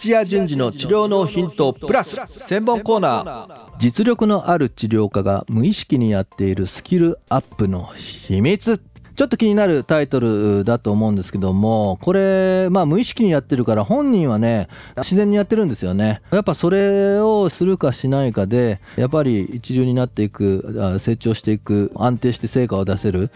土屋順次の治療のヒントプラス専門コーナー。実力のある治療家が無意識にやっているスキルアップの秘密。ちょっと気になるタイトルだと思うんですけども、これ、まあ無意識にやってるから本人はね、自然にやってるんですよね。やっぱそれをするかしないかで、やっぱり一流になっていく、成長していく、安定して成果を出せる、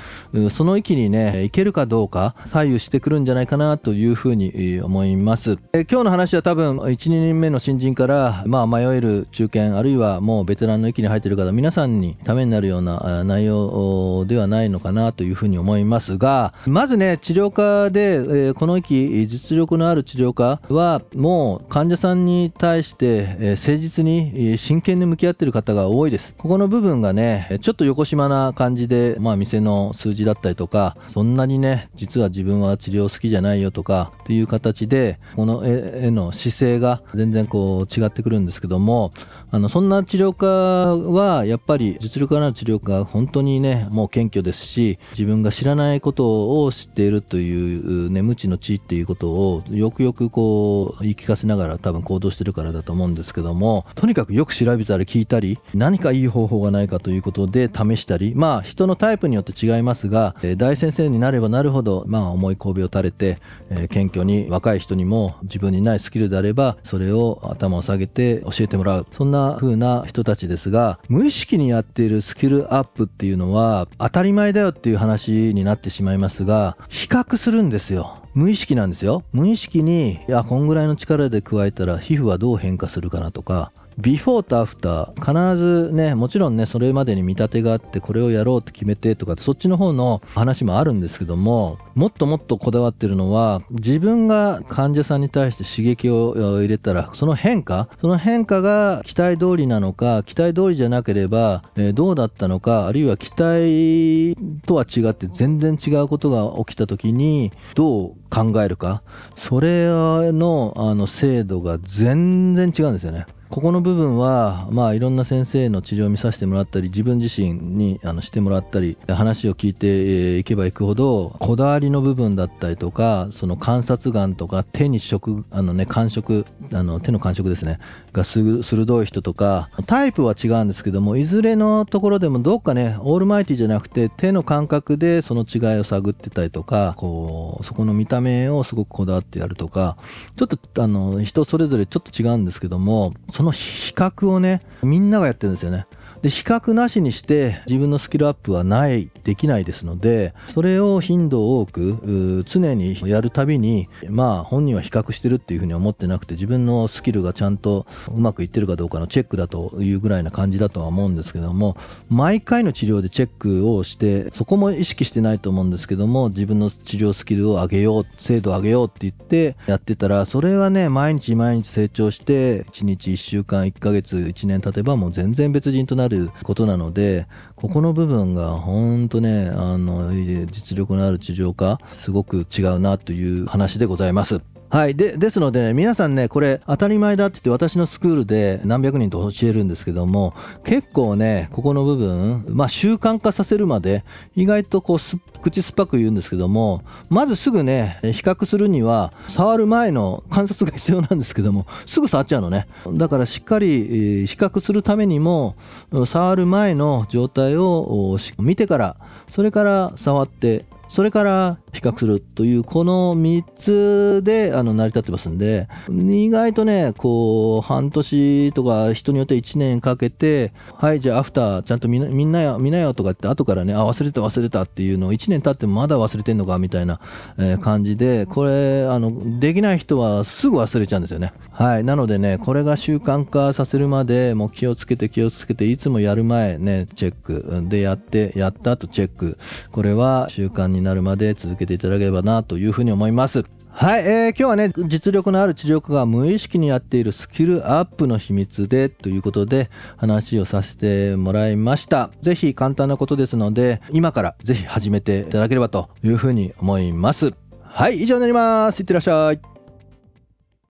その域にね、いけるかどうか左右してくるんじゃないかなというふうに思います。え今日の話は多分1、2人目の新人から、まあ迷える中堅、あるいはもうベテランの域に入ってる方、皆さんにためになるような内容ではないのかなというふうに思います。思いますが、まずね、治療科で、えー、この域、実力のある治療科は、もう患者さんに対して、えー、誠実に真剣に向き合ってる方が多いです。ここの部分がね、ちょっと横島な感じで、まあ、店の数字だったりとか、そんなにね、実は自分は治療好きじゃないよとか、っていう形で、この絵の姿勢が全然こう違ってくるんですけども、あの、そんな治療家は、やっぱり実力のある治療家が本当にね、もう謙虚ですし、自分が知らないことを知っているというね無知の知っていうことをよくよくこう言い聞かせながら多分行動してるからだと思うんですけどもとにかくよく調べたり聞いたり何かいい方法がないかということで試したりまあ人のタイプによって違いますが大先生になればなるほどまあ重い神戸を垂れて、え謙虚に若い人にも自分にないスキルであればそれを頭を下げて教えてもらう。そんな風な人たちですが無意識にやっているスキルアップっていうのは当たり前だよっていう話になってしまいますが比較するんですよ。無意識なんですよ。無意識にいやこんぐらいの力で加えたら皮膚はどう変化するかなとかビフォーとアフター必ずねもちろんねそれまでに見立てがあってこれをやろうって決めてとかそっちの方の話もあるんですけどももっともっとこだわってるのは自分が患者さんに対して刺激を入れたらその変化その変化が期待通りなのか期待通りじゃなければ、え、どうだったのかあるいは期待とは違って全然違うことが起きた時にどう考えるかそれのあの精度が全然違うんですよね。ここの部分は、まあ、いろんな先生の治療を見させてもらったり自分自身にあのしてもらったり話を聞いていけばいくほどこだわりの部分だったりとかその観察眼とか手に触あの、ね、感触あの手の感触ですねが鋭い人とかタイプは違うんですけどもいずれのところでもどっかねオールマイティじゃなくて手の感覚でその違いを探ってたりとかこうそこの見た目をすごくこだわってやるとかちょっとあの人それぞれちょっと違うんですけどもその比較をねみんながやってるんですよね。で比較なしにして自分のスキルアップはないできないですのでそれを頻度を多く常にやるたびにまあ本人は比較してるっていうふうに思ってなくて自分のスキルがちゃんとうまくいってるかどうかのチェックだというぐらいな感じだとは思うんですけども毎回の治療でチェックをしてそこも意識してないと思うんですけども自分の治療スキルを上げよう精度を上げようって言ってやってたらそれはね毎日毎日成長して1日1週間1ヶ月1年経てばもう全然別人となることなのでここの部分が本当とねあの実力のある地上化すごく違うなという話でございます。はい。で、ですので、ね、皆さんね、これ当たり前だって言って私のスクールで何百人と教えるんですけども、結構ね、ここの部分、まあ習慣化させるまで、意外とこうすっ、口酸っぱく言うんですけども、まずすぐね、比較するには、触る前の観察が必要なんですけども、すぐ触っちゃうのね。だからしっかり比較するためにも、触る前の状態を見てから、それから触って、それから比較するというこの3つであの成り立ってますんで意外とねこう半年とか人によって1年かけてはいじゃあアフターちゃんと見なよ見なよとかって後からねあ忘れた忘れたっていうのを1年経ってもまだ忘れてんのかみたいな、え感じでこれあのできない人はすぐ忘れちゃうんですよね。はい。なのでねこれが習慣化させるまでもう気をつけて気をつけていつもやる前ねチェック。でやってやった後チェック。これは習慣になるまで続けていただければなというふうに思います。はい、えー、今日はね、実力のある知力が無意識にやっているスキルアップの秘密でということで話をさせてもらいました。是非簡単なことですので、今から是非始めていただければというふうに思います。はい、以上になります。いってらっしゃい。